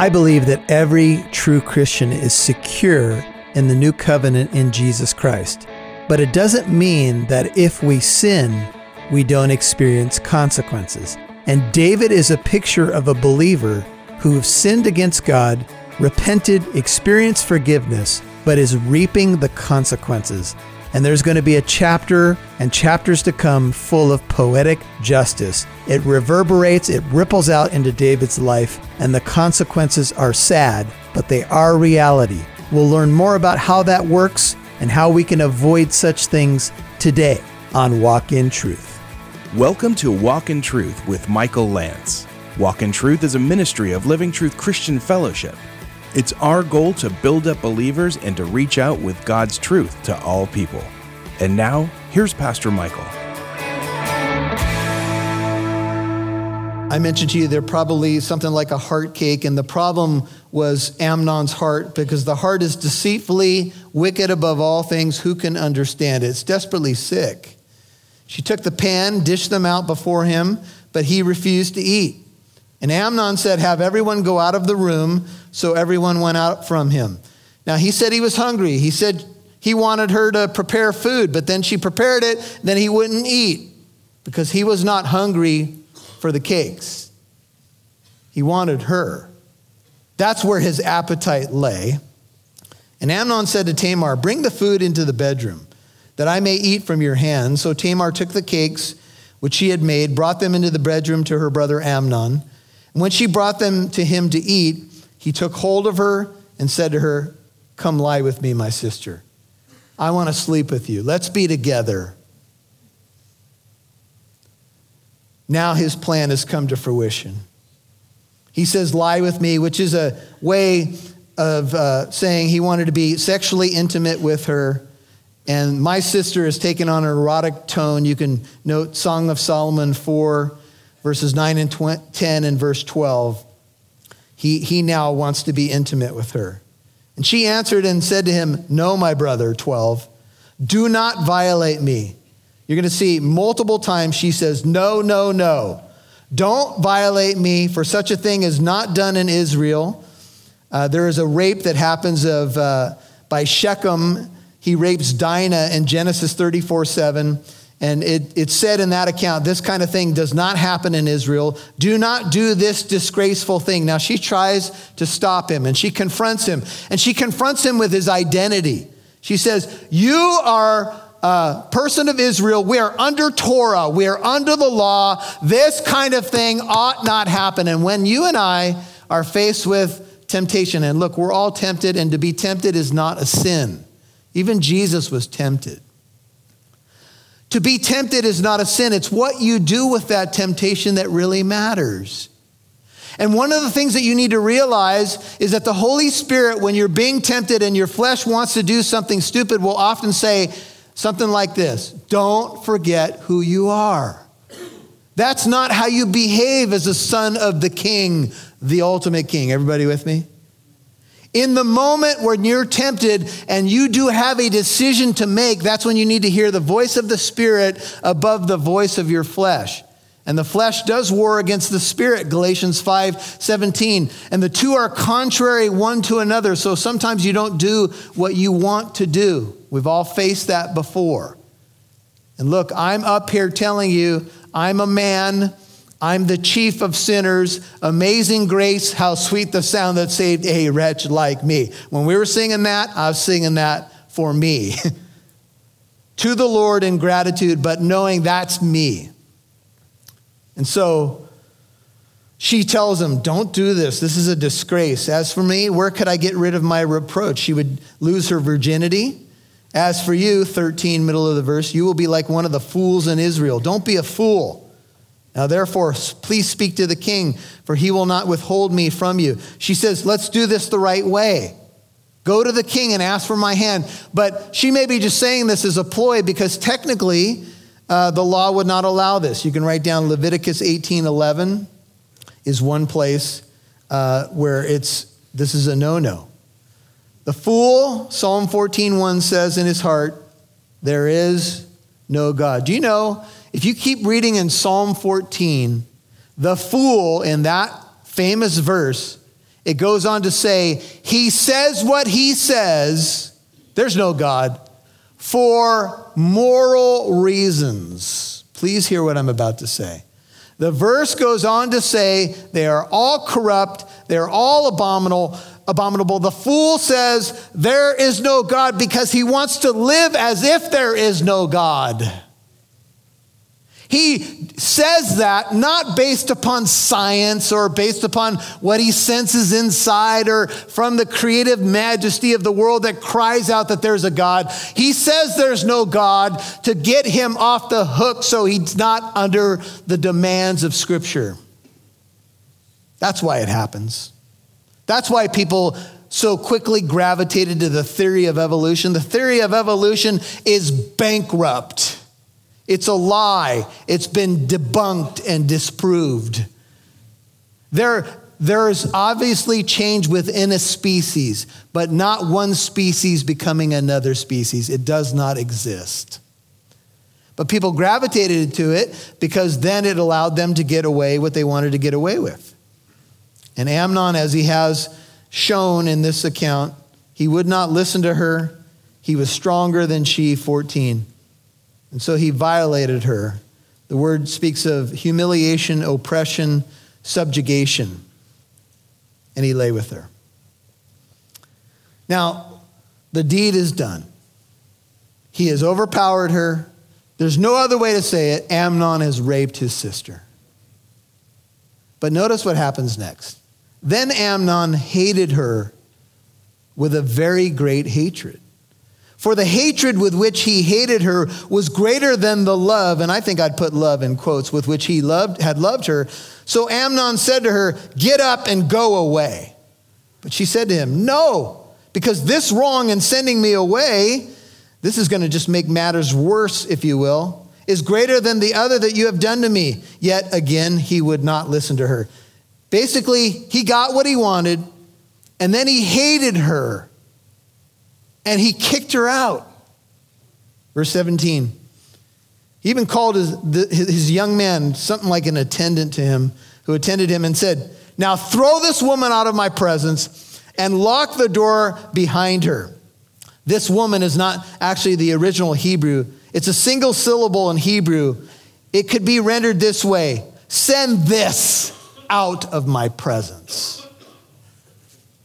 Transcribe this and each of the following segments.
I believe that every true Christian is secure in the new covenant in Jesus Christ. But it doesn't mean that if we sin, we don't experience consequences. And David is a picture of a believer who sinned against God, repented, experienced forgiveness, but is reaping the consequences. And there's going to be a chapter and chapters to come full of poetic justice. It reverberates, it ripples out into David's life, and the consequences are sad, but they are reality. We'll learn more about how that works and how we can avoid such things today on Walk in Truth. Welcome to Walk in Truth with Michael Lance. Walk in Truth is a ministry of Living Truth Christian Fellowship. It's our goal to build up believers and to reach out with God's truth to all people. And now, here's Pastor Michael. I mentioned to you they're probably something like a heart cake, and the problem was Amnon's heart because the heart is deceitfully wicked above all things. Who can understand it? It's desperately sick. She took the pan, dished them out before him, but he refused to eat. And Amnon said, Have everyone go out of the room. So everyone went out from him. Now he said he was hungry. He said he wanted her to prepare food, but then she prepared it, then he wouldn't eat because he was not hungry for the cakes. He wanted her. That's where his appetite lay. And Amnon said to Tamar, Bring the food into the bedroom, that I may eat from your hand. So Tamar took the cakes which she had made, brought them into the bedroom to her brother Amnon. And when she brought them to him to eat, he took hold of her and said to her, Come lie with me, my sister. I want to sleep with you. Let's be together. Now his plan has come to fruition. He says, Lie with me, which is a way of uh, saying he wanted to be sexually intimate with her. And my sister has taken on an erotic tone. You can note Song of Solomon 4 verses 9 and 20, 10 and verse 12. He, he now wants to be intimate with her. And she answered and said to him, No, my brother, 12, do not violate me. You're going to see multiple times she says, No, no, no. Don't violate me, for such a thing is not done in Israel. Uh, there is a rape that happens of, uh, by Shechem. He rapes Dinah in Genesis 34 7. And it, it said in that account, this kind of thing does not happen in Israel. Do not do this disgraceful thing. Now she tries to stop him and she confronts him and she confronts him with his identity. She says, You are a person of Israel. We are under Torah. We are under the law. This kind of thing ought not happen. And when you and I are faced with temptation, and look, we're all tempted, and to be tempted is not a sin. Even Jesus was tempted. To be tempted is not a sin, it's what you do with that temptation that really matters. And one of the things that you need to realize is that the Holy Spirit, when you're being tempted and your flesh wants to do something stupid, will often say something like this Don't forget who you are. That's not how you behave as a son of the king, the ultimate king. Everybody with me? In the moment when you're tempted and you do have a decision to make, that's when you need to hear the voice of the Spirit above the voice of your flesh. And the flesh does war against the spirit, Galatians 5 17. And the two are contrary one to another. So sometimes you don't do what you want to do. We've all faced that before. And look, I'm up here telling you, I'm a man I'm the chief of sinners. Amazing grace, how sweet the sound that saved a wretch like me. When we were singing that, I was singing that for me. to the Lord in gratitude, but knowing that's me. And so she tells him, Don't do this. This is a disgrace. As for me, where could I get rid of my reproach? She would lose her virginity. As for you, 13, middle of the verse, you will be like one of the fools in Israel. Don't be a fool. Now, therefore, please speak to the king, for he will not withhold me from you. She says, Let's do this the right way. Go to the king and ask for my hand. But she may be just saying this as a ploy because technically uh, the law would not allow this. You can write down Leviticus 18 11 is one place uh, where it's this is a no no. The fool, Psalm 14 1 says in his heart, There is no God. Do you know if you keep reading in Psalm 14, the fool in that famous verse It goes on to say, He says what He says, there's no God, for moral reasons. Please hear what I'm about to say. The verse goes on to say, They are all corrupt, they're all abominable. Abominable. The fool says there is no God because he wants to live as if there is no God. He says that not based upon science or based upon what he senses inside or from the creative majesty of the world that cries out that there's a God. He says there's no God to get him off the hook so he's not under the demands of Scripture. That's why it happens. That's why people so quickly gravitated to the theory of evolution. The theory of evolution is bankrupt. It's a lie. It's been debunked and disproved. There, there is obviously change within a species, but not one species becoming another species. It does not exist. But people gravitated to it because then it allowed them to get away what they wanted to get away with. And Amnon, as he has shown in this account, he would not listen to her. He was stronger than she, 14. And so he violated her. The word speaks of humiliation, oppression, subjugation. And he lay with her. Now, the deed is done. He has overpowered her. There's no other way to say it. Amnon has raped his sister. But notice what happens next. Then Amnon hated her with a very great hatred. For the hatred with which he hated her was greater than the love, and I think I'd put love in quotes, with which he loved, had loved her. So Amnon said to her, Get up and go away. But she said to him, No, because this wrong in sending me away, this is going to just make matters worse, if you will, is greater than the other that you have done to me. Yet again, he would not listen to her. Basically, he got what he wanted, and then he hated her and he kicked her out. Verse 17. He even called his, his young man, something like an attendant to him, who attended him, and said, Now throw this woman out of my presence and lock the door behind her. This woman is not actually the original Hebrew, it's a single syllable in Hebrew. It could be rendered this way Send this out of my presence.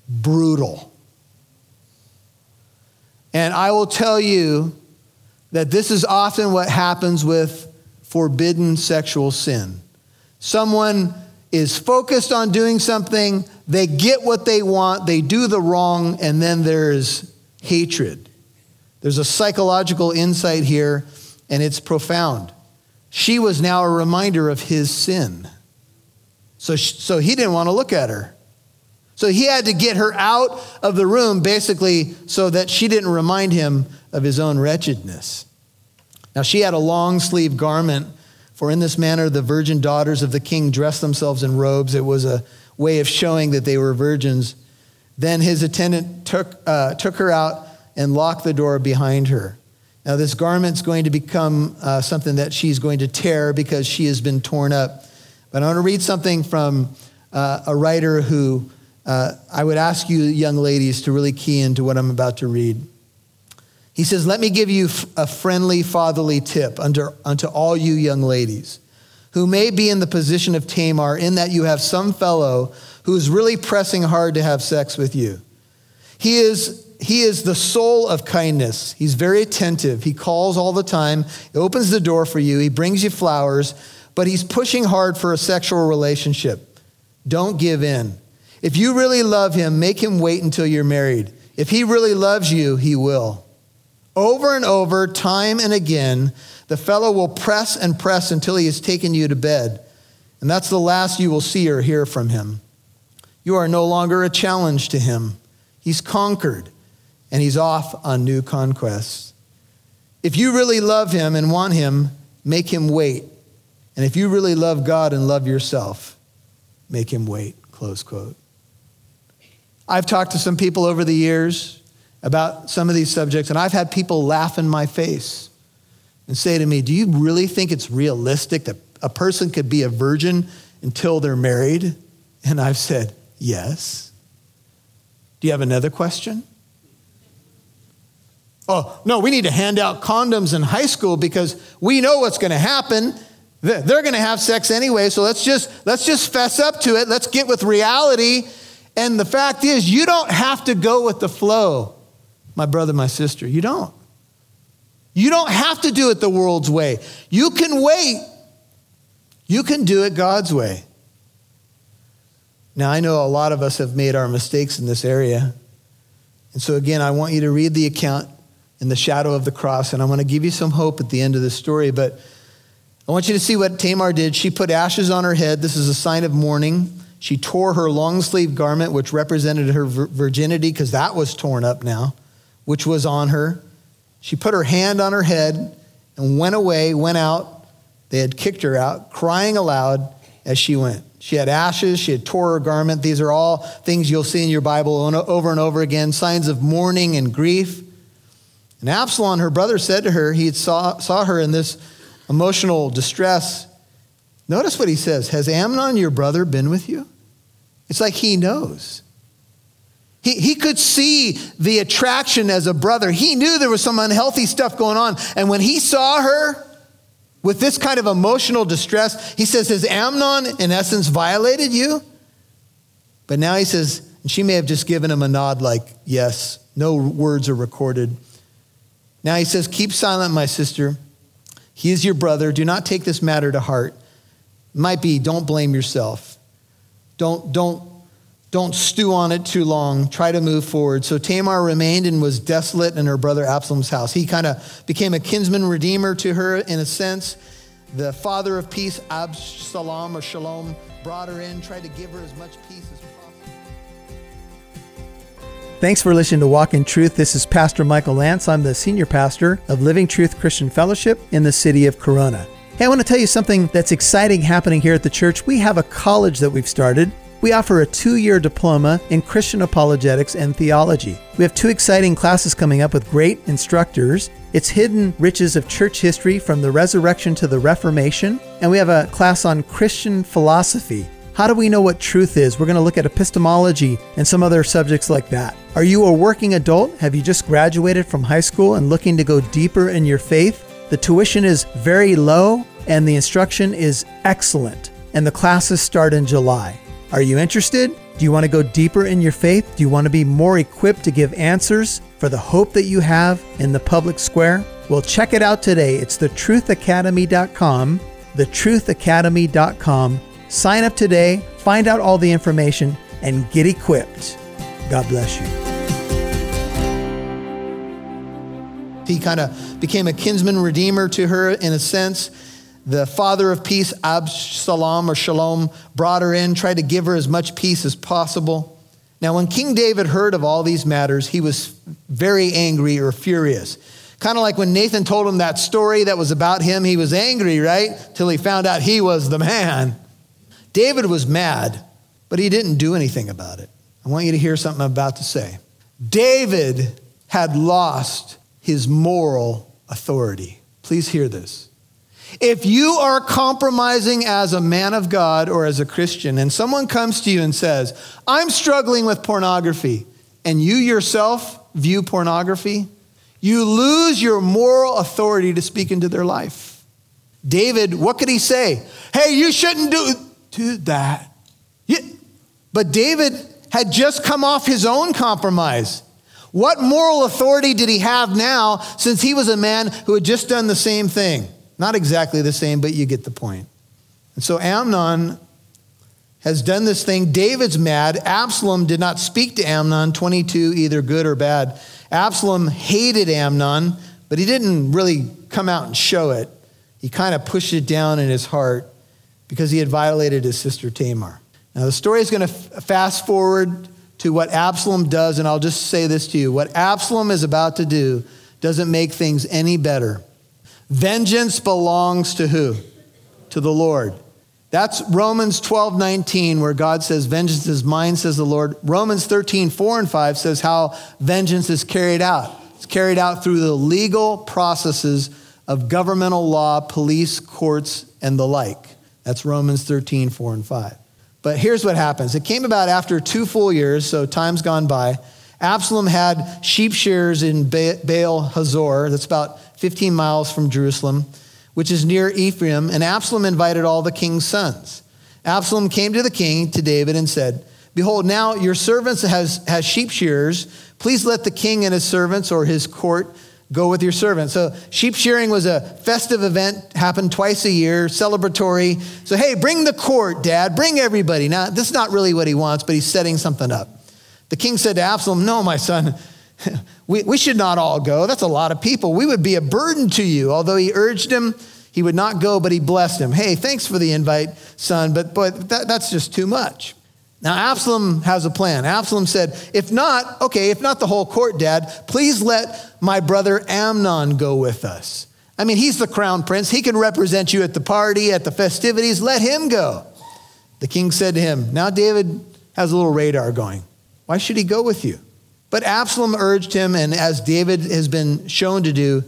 Brutal. And I will tell you that this is often what happens with forbidden sexual sin. Someone is focused on doing something, they get what they want, they do the wrong, and then there's hatred. There's a psychological insight here, and it's profound. She was now a reminder of his sin. So, so he didn't want to look at her. So he had to get her out of the room basically so that she didn't remind him of his own wretchedness. Now she had a long sleeve garment, for in this manner the virgin daughters of the king dressed themselves in robes. It was a way of showing that they were virgins. Then his attendant took, uh, took her out and locked the door behind her. Now, this garment's going to become uh, something that she's going to tear because she has been torn up. But I want to read something from uh, a writer who uh, I would ask you, young ladies, to really key into what I'm about to read. He says, Let me give you a friendly fatherly tip unto, unto all you young ladies who may be in the position of Tamar, in that you have some fellow who is really pressing hard to have sex with you. He is, he is the soul of kindness. He's very attentive. He calls all the time, he opens the door for you, he brings you flowers, but he's pushing hard for a sexual relationship. Don't give in. If you really love him, make him wait until you're married. If he really loves you, he will. Over and over, time and again, the fellow will press and press until he has taken you to bed. And that's the last you will see or hear from him. You are no longer a challenge to him. He's conquered and he's off on new conquests. If you really love him and want him, make him wait. And if you really love God and love yourself, make him wait. Close quote. I've talked to some people over the years about some of these subjects, and I've had people laugh in my face and say to me, Do you really think it's realistic that a person could be a virgin until they're married? And I've said, Yes. Do you have another question? Oh, no, we need to hand out condoms in high school because we know what's going to happen. They're going to have sex anyway, so let's just let's just fess up to it. Let's get with reality. And the fact is, you don't have to go with the flow, my brother, my sister. You don't. You don't have to do it the world's way. You can wait. You can do it God's way. Now, I know a lot of us have made our mistakes in this area. And so, again, I want you to read the account in the shadow of the cross, and I want to give you some hope at the end of the story. But I want you to see what Tamar did. She put ashes on her head. This is a sign of mourning. She tore her long sleeve garment, which represented her virginity, because that was torn up now, which was on her. She put her hand on her head and went away, went out. They had kicked her out, crying aloud as she went. She had ashes, she had tore her garment. These are all things you'll see in your Bible over and over again signs of mourning and grief. And Absalom, her brother, said to her, he saw, saw her in this emotional distress. Notice what he says Has Amnon, your brother, been with you? It's like he knows. He, he could see the attraction as a brother. He knew there was some unhealthy stuff going on. And when he saw her with this kind of emotional distress, he says, Has Amnon, in essence, violated you? But now he says, and she may have just given him a nod like, Yes, no words are recorded. Now he says, Keep silent, my sister. He is your brother. Do not take this matter to heart. Might be, don't blame yourself. Don't, don't, don't stew on it too long. Try to move forward. So Tamar remained and was desolate in her brother Absalom's house. He kind of became a kinsman redeemer to her in a sense. The father of peace, Absalom or Shalom, brought her in, tried to give her as much peace as possible. Thanks for listening to Walk in Truth. This is Pastor Michael Lance. I'm the senior pastor of Living Truth Christian Fellowship in the city of Corona. Hey, I want to tell you something that's exciting happening here at the church. We have a college that we've started. We offer a two year diploma in Christian apologetics and theology. We have two exciting classes coming up with great instructors. It's Hidden Riches of Church History from the Resurrection to the Reformation, and we have a class on Christian philosophy. How do we know what truth is? We're going to look at epistemology and some other subjects like that. Are you a working adult? Have you just graduated from high school and looking to go deeper in your faith? The tuition is very low and the instruction is excellent, and the classes start in July. Are you interested? Do you want to go deeper in your faith? Do you want to be more equipped to give answers for the hope that you have in the public square? Well, check it out today. It's thetruthacademy.com, thetruthacademy.com Sign up today, find out all the information, and get equipped. God bless you. He kind of became a kinsman redeemer to her in a sense. The father of peace, Absalom or Shalom, brought her in, tried to give her as much peace as possible. Now, when King David heard of all these matters, he was very angry or furious. Kind of like when Nathan told him that story that was about him, he was angry, right? Till he found out he was the man. David was mad, but he didn't do anything about it. I want you to hear something I'm about to say. David had lost his moral authority. Please hear this. If you are compromising as a man of God or as a Christian, and someone comes to you and says, I'm struggling with pornography, and you yourself view pornography, you lose your moral authority to speak into their life. David, what could he say? Hey, you shouldn't do to that. Yeah. But David had just come off his own compromise. What moral authority did he have now since he was a man who had just done the same thing? Not exactly the same, but you get the point. And so Amnon has done this thing. David's mad. Absalom did not speak to Amnon, 22, either good or bad. Absalom hated Amnon, but he didn't really come out and show it. He kind of pushed it down in his heart because he had violated his sister Tamar. Now, the story is going to fast forward to what Absalom does, and I'll just say this to you. What Absalom is about to do doesn't make things any better. Vengeance belongs to who? To the Lord. That's Romans 12, 19, where God says, Vengeance is mine, says the Lord. Romans 13, 4 and 5 says how vengeance is carried out. It's carried out through the legal processes of governmental law, police, courts, and the like. That's Romans 13, 4 and 5. But here's what happens it came about after two full years, so time's gone by. Absalom had sheep shearers in Baal Hazor, that's about 15 miles from Jerusalem, which is near Ephraim, and Absalom invited all the king's sons. Absalom came to the king, to David, and said, Behold, now your servants has, has sheep shearers. Please let the king and his servants or his court go with your servants. So sheep shearing was a festive event, happened twice a year, celebratory. So, hey, bring the court, dad, bring everybody. Now, this is not really what he wants, but he's setting something up. The king said to Absalom, No, my son, we, we should not all go. That's a lot of people. We would be a burden to you. Although he urged him, he would not go, but he blessed him. Hey, thanks for the invite, son, but, but that, that's just too much. Now, Absalom has a plan. Absalom said, If not, okay, if not the whole court, dad, please let my brother Amnon go with us. I mean, he's the crown prince. He can represent you at the party, at the festivities. Let him go. The king said to him, Now David has a little radar going. Why should he go with you? But Absalom urged him, and as David has been shown to do,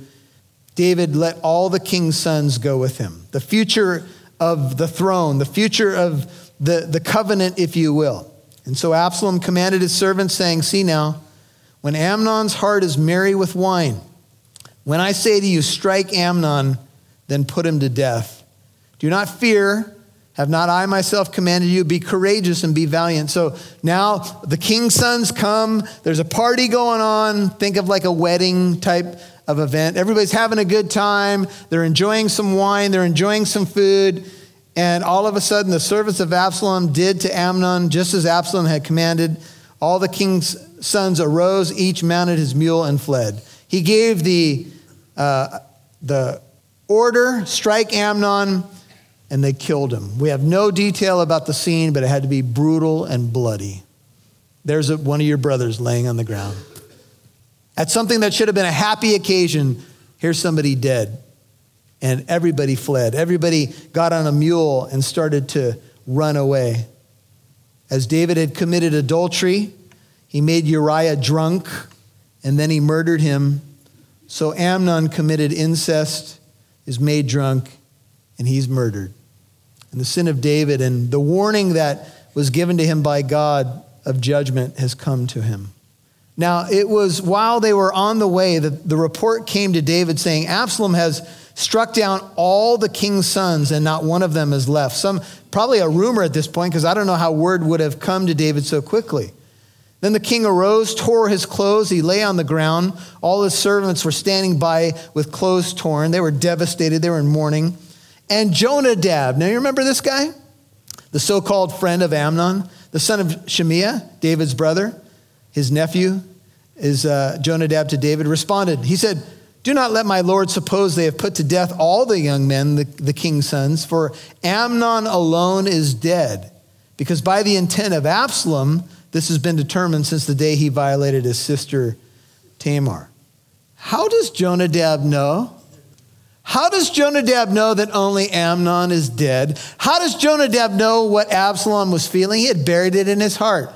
David let all the king's sons go with him. The future of the throne, the future of the, the covenant, if you will. And so Absalom commanded his servants, saying, See now, when Amnon's heart is merry with wine, when I say to you, strike Amnon, then put him to death. Do not fear. Have not I myself commanded you? Be courageous and be valiant. So now the king's sons come. There's a party going on. Think of like a wedding type of event. Everybody's having a good time. They're enjoying some wine. They're enjoying some food. And all of a sudden, the servants of Absalom did to Amnon just as Absalom had commanded. All the king's sons arose, each mounted his mule and fled. He gave the, uh, the order strike Amnon, and they killed him. We have no detail about the scene, but it had to be brutal and bloody. There's a, one of your brothers laying on the ground. At something that should have been a happy occasion, here's somebody dead. And everybody fled. Everybody got on a mule and started to run away. As David had committed adultery, he made Uriah drunk and then he murdered him. So Amnon committed incest, is made drunk, and he's murdered. And the sin of David and the warning that was given to him by God of judgment has come to him. Now, it was while they were on the way that the report came to David saying, Absalom has struck down all the king's sons, and not one of them is left. Some probably a rumor at this point, because I don't know how word would have come to David so quickly. Then the king arose, tore his clothes, he lay on the ground. All his servants were standing by with clothes torn. They were devastated, they were in mourning. And Jonadab, now you remember this guy? The so called friend of Amnon, the son of Shimeah, David's brother, his nephew, is uh, Jonadab to David, responded. He said, do not let my Lord suppose they have put to death all the young men, the, the king's sons, for Amnon alone is dead. Because by the intent of Absalom, this has been determined since the day he violated his sister Tamar. How does Jonadab know? How does Jonadab know that only Amnon is dead? How does Jonadab know what Absalom was feeling? He had buried it in his heart.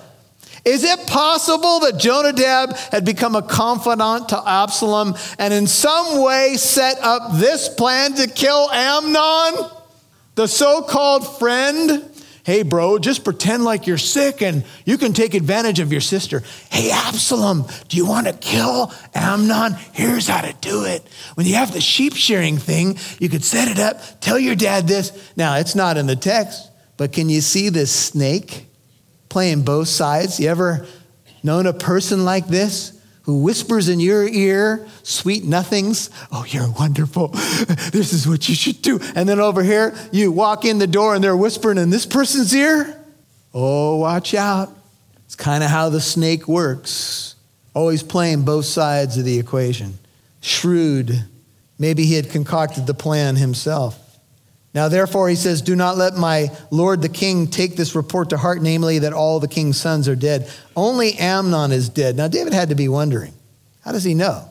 Is it possible that Jonadab had become a confidant to Absalom and in some way set up this plan to kill Amnon, the so called friend? Hey, bro, just pretend like you're sick and you can take advantage of your sister. Hey, Absalom, do you want to kill Amnon? Here's how to do it. When you have the sheep shearing thing, you could set it up, tell your dad this. Now, it's not in the text, but can you see this snake? Playing both sides. You ever known a person like this? Who whispers in your ear sweet nothings? Oh, you're wonderful. This is what you should do. And then over here, you walk in the door and they're whispering in this person's ear. Oh, watch out. It's kind of how the snake works. Always playing both sides of the equation. Shrewd. Maybe he had concocted the plan himself. Now, therefore, he says, Do not let my lord the king take this report to heart, namely that all the king's sons are dead. Only Amnon is dead. Now, David had to be wondering, how does he know?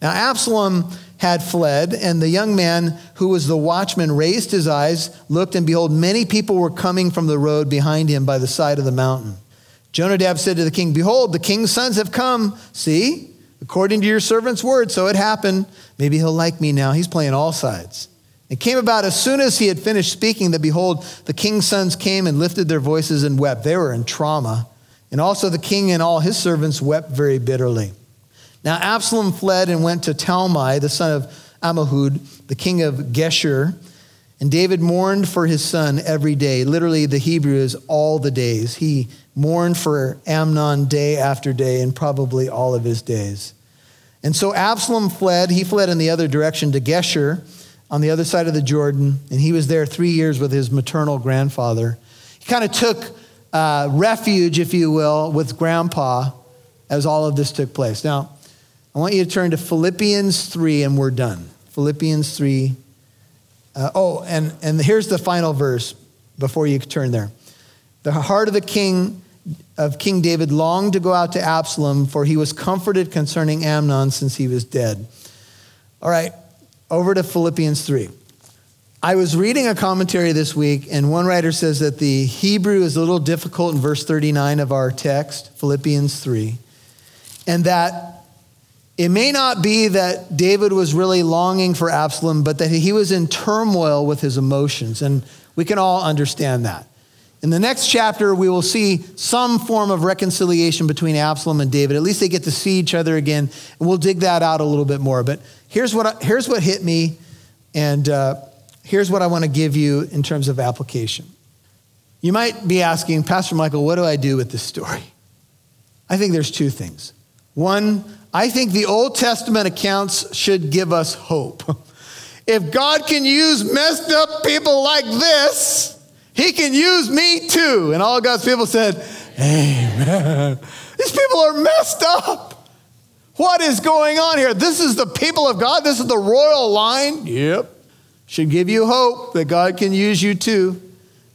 Now, Absalom had fled, and the young man who was the watchman raised his eyes, looked, and behold, many people were coming from the road behind him by the side of the mountain. Jonadab said to the king, Behold, the king's sons have come. See, according to your servant's word, so it happened. Maybe he'll like me now. He's playing all sides. It came about as soon as he had finished speaking that behold, the king's sons came and lifted their voices and wept. They were in trauma. And also the king and all his servants wept very bitterly. Now Absalom fled and went to Talmai, the son of Ammihud, the king of Geshur. And David mourned for his son every day. Literally, the Hebrew is all the days. He mourned for Amnon day after day and probably all of his days. And so Absalom fled. He fled in the other direction to Geshur on the other side of the Jordan. And he was there three years with his maternal grandfather. He kind of took uh, refuge, if you will, with grandpa as all of this took place. Now, I want you to turn to Philippians 3 and we're done. Philippians 3. Uh, oh, and, and here's the final verse before you turn there. The heart of the king of King David longed to go out to Absalom, for he was comforted concerning Amnon since he was dead. All right, over to Philippians 3. I was reading a commentary this week, and one writer says that the Hebrew is a little difficult in verse 39 of our text, Philippians 3, and that it may not be that David was really longing for Absalom, but that he was in turmoil with his emotions. And we can all understand that. In the next chapter, we will see some form of reconciliation between Absalom and David. At least they get to see each other again, and we'll dig that out a little bit more. But here's what, I, here's what hit me, and uh, here's what I want to give you in terms of application. You might be asking, Pastor Michael, what do I do with this story? I think there's two things. One, I think the Old Testament accounts should give us hope. If God can use messed up people like this, He can use me too. And all God's people said, Amen. These people are messed up. What is going on here? This is the people of God. This is the royal line. Yep. Should give you hope that God can use you too.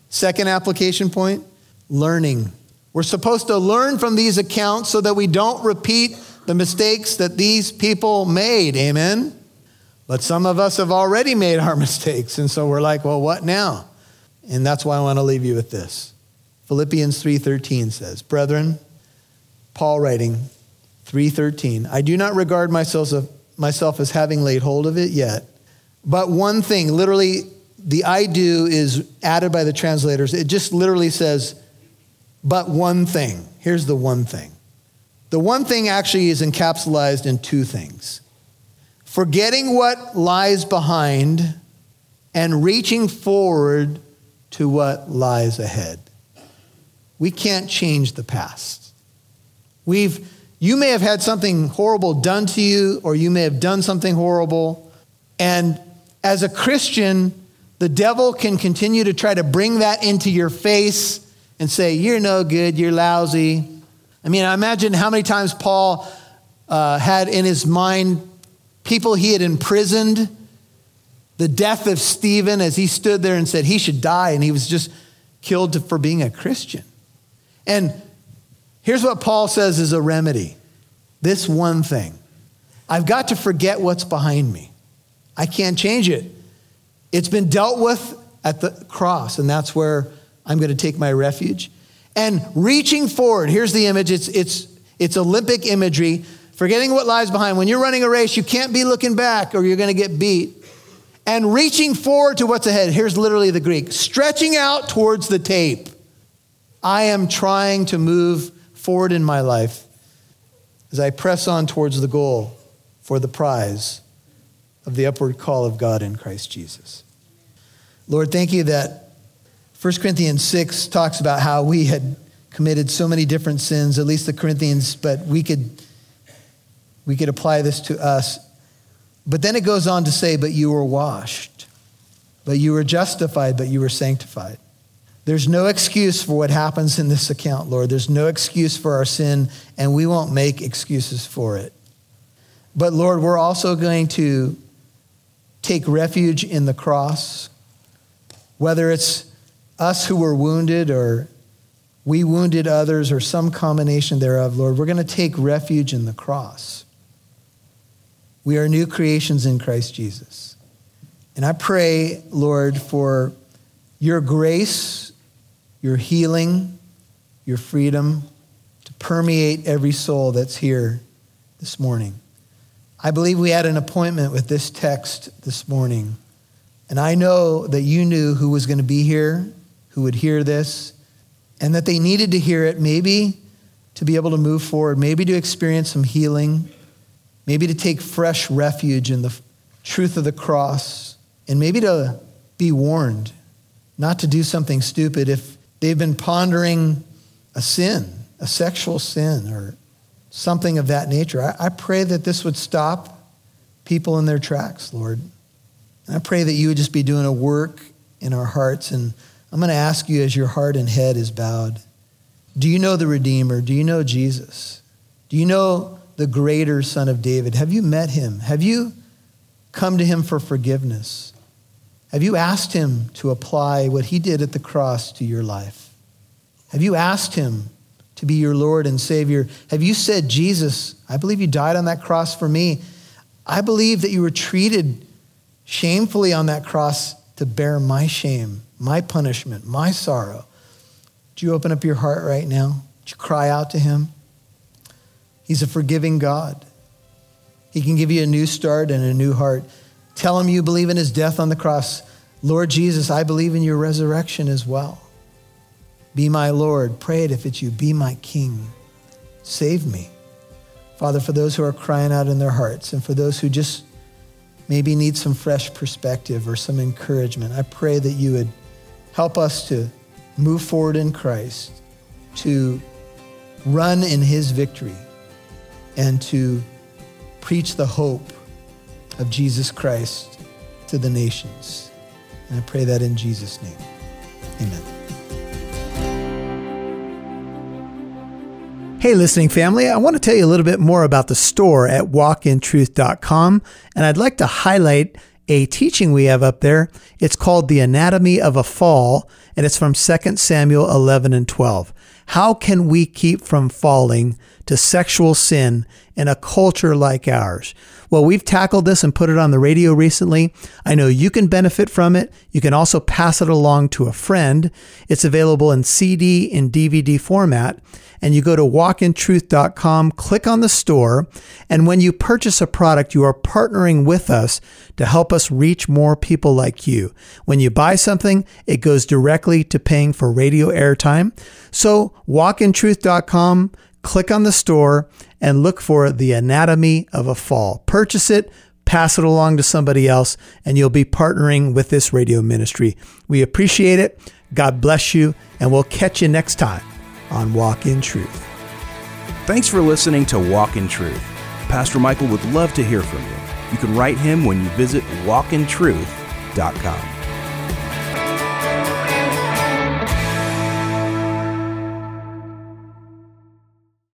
Second application point learning. We're supposed to learn from these accounts so that we don't repeat the mistakes that these people made. Amen? But some of us have already made our mistakes. And so we're like, well, what now? And that's why I want to leave you with this. Philippians 3:13 says, "Brethren, Paul writing 3:13, I do not regard myself, as, myself as having laid hold of it yet, but one thing, literally the I do is added by the translators. It just literally says, but one thing. Here's the one thing. The one thing actually is encapsulated in two things forgetting what lies behind and reaching forward to what lies ahead. We can't change the past. We've, you may have had something horrible done to you, or you may have done something horrible. And as a Christian, the devil can continue to try to bring that into your face and say, You're no good, you're lousy, I mean, I imagine how many times Paul uh, had in his mind people he had imprisoned, the death of Stephen as he stood there and said he should die, and he was just killed for being a Christian. And here's what Paul says is a remedy this one thing I've got to forget what's behind me, I can't change it. It's been dealt with at the cross, and that's where I'm going to take my refuge and reaching forward. Here's the image it's, it's, it's Olympic imagery. Forgetting what lies behind. When you're running a race, you can't be looking back or you're going to get beat. And reaching forward to what's ahead. Here's literally the Greek stretching out towards the tape. I am trying to move forward in my life as I press on towards the goal for the prize of the upward call of God in Christ Jesus. Lord, thank you that 1 Corinthians 6 talks about how we had committed so many different sins, at least the Corinthians, but we could, we could apply this to us. But then it goes on to say, but you were washed, but you were justified, but you were sanctified. There's no excuse for what happens in this account, Lord. There's no excuse for our sin, and we won't make excuses for it. But Lord, we're also going to take refuge in the cross, whether it's us who were wounded or we wounded others or some combination thereof, Lord, we're going to take refuge in the cross. We are new creations in Christ Jesus. And I pray, Lord, for your grace, your healing, your freedom to permeate every soul that's here this morning. I believe we had an appointment with this text this morning. And I know that you knew who was going to be here who would hear this and that they needed to hear it maybe to be able to move forward, maybe to experience some healing, maybe to take fresh refuge in the truth of the cross, and maybe to be warned not to do something stupid if they've been pondering a sin, a sexual sin, or something of that nature. I, I pray that this would stop people in their tracks, Lord. And I pray that you would just be doing a work in our hearts. And I'm going to ask you as your heart and head is bowed do you know the Redeemer? Do you know Jesus? Do you know the greater Son of David? Have you met him? Have you come to him for forgiveness? Have you asked him to apply what he did at the cross to your life? Have you asked him to be your Lord and Savior? Have you said, Jesus, I believe you died on that cross for me. I believe that you were treated shamefully on that cross to bear my shame, my punishment, my sorrow. Do you open up your heart right now? Do you cry out to him? He's a forgiving God. He can give you a new start and a new heart. Tell him you believe in his death on the cross. Lord Jesus, I believe in your resurrection as well. Be my Lord. Pray it if it's you. Be my King. Save me. Father, for those who are crying out in their hearts and for those who just maybe need some fresh perspective or some encouragement, I pray that you would help us to move forward in Christ, to run in his victory, and to preach the hope of Jesus Christ to the nations. And I pray that in Jesus' name. Amen. Hey, listening family, I want to tell you a little bit more about the store at walkintruth.com. And I'd like to highlight a teaching we have up there. It's called The Anatomy of a Fall, and it's from 2 Samuel 11 and 12. How can we keep from falling to sexual sin in a culture like ours? Well, we've tackled this and put it on the radio recently. I know you can benefit from it. You can also pass it along to a friend. It's available in CD and DVD format. And you go to walkintruth.com, click on the store, and when you purchase a product, you are partnering with us to help us reach more people like you. When you buy something, it goes directly to paying for radio airtime. So walkintruth.com, click on the store and look for the anatomy of a fall. Purchase it, pass it along to somebody else, and you'll be partnering with this radio ministry. We appreciate it. God bless you, and we'll catch you next time on Walk in Truth. Thanks for listening to Walk in Truth. Pastor Michael would love to hear from you. You can write him when you visit walkintruth.com.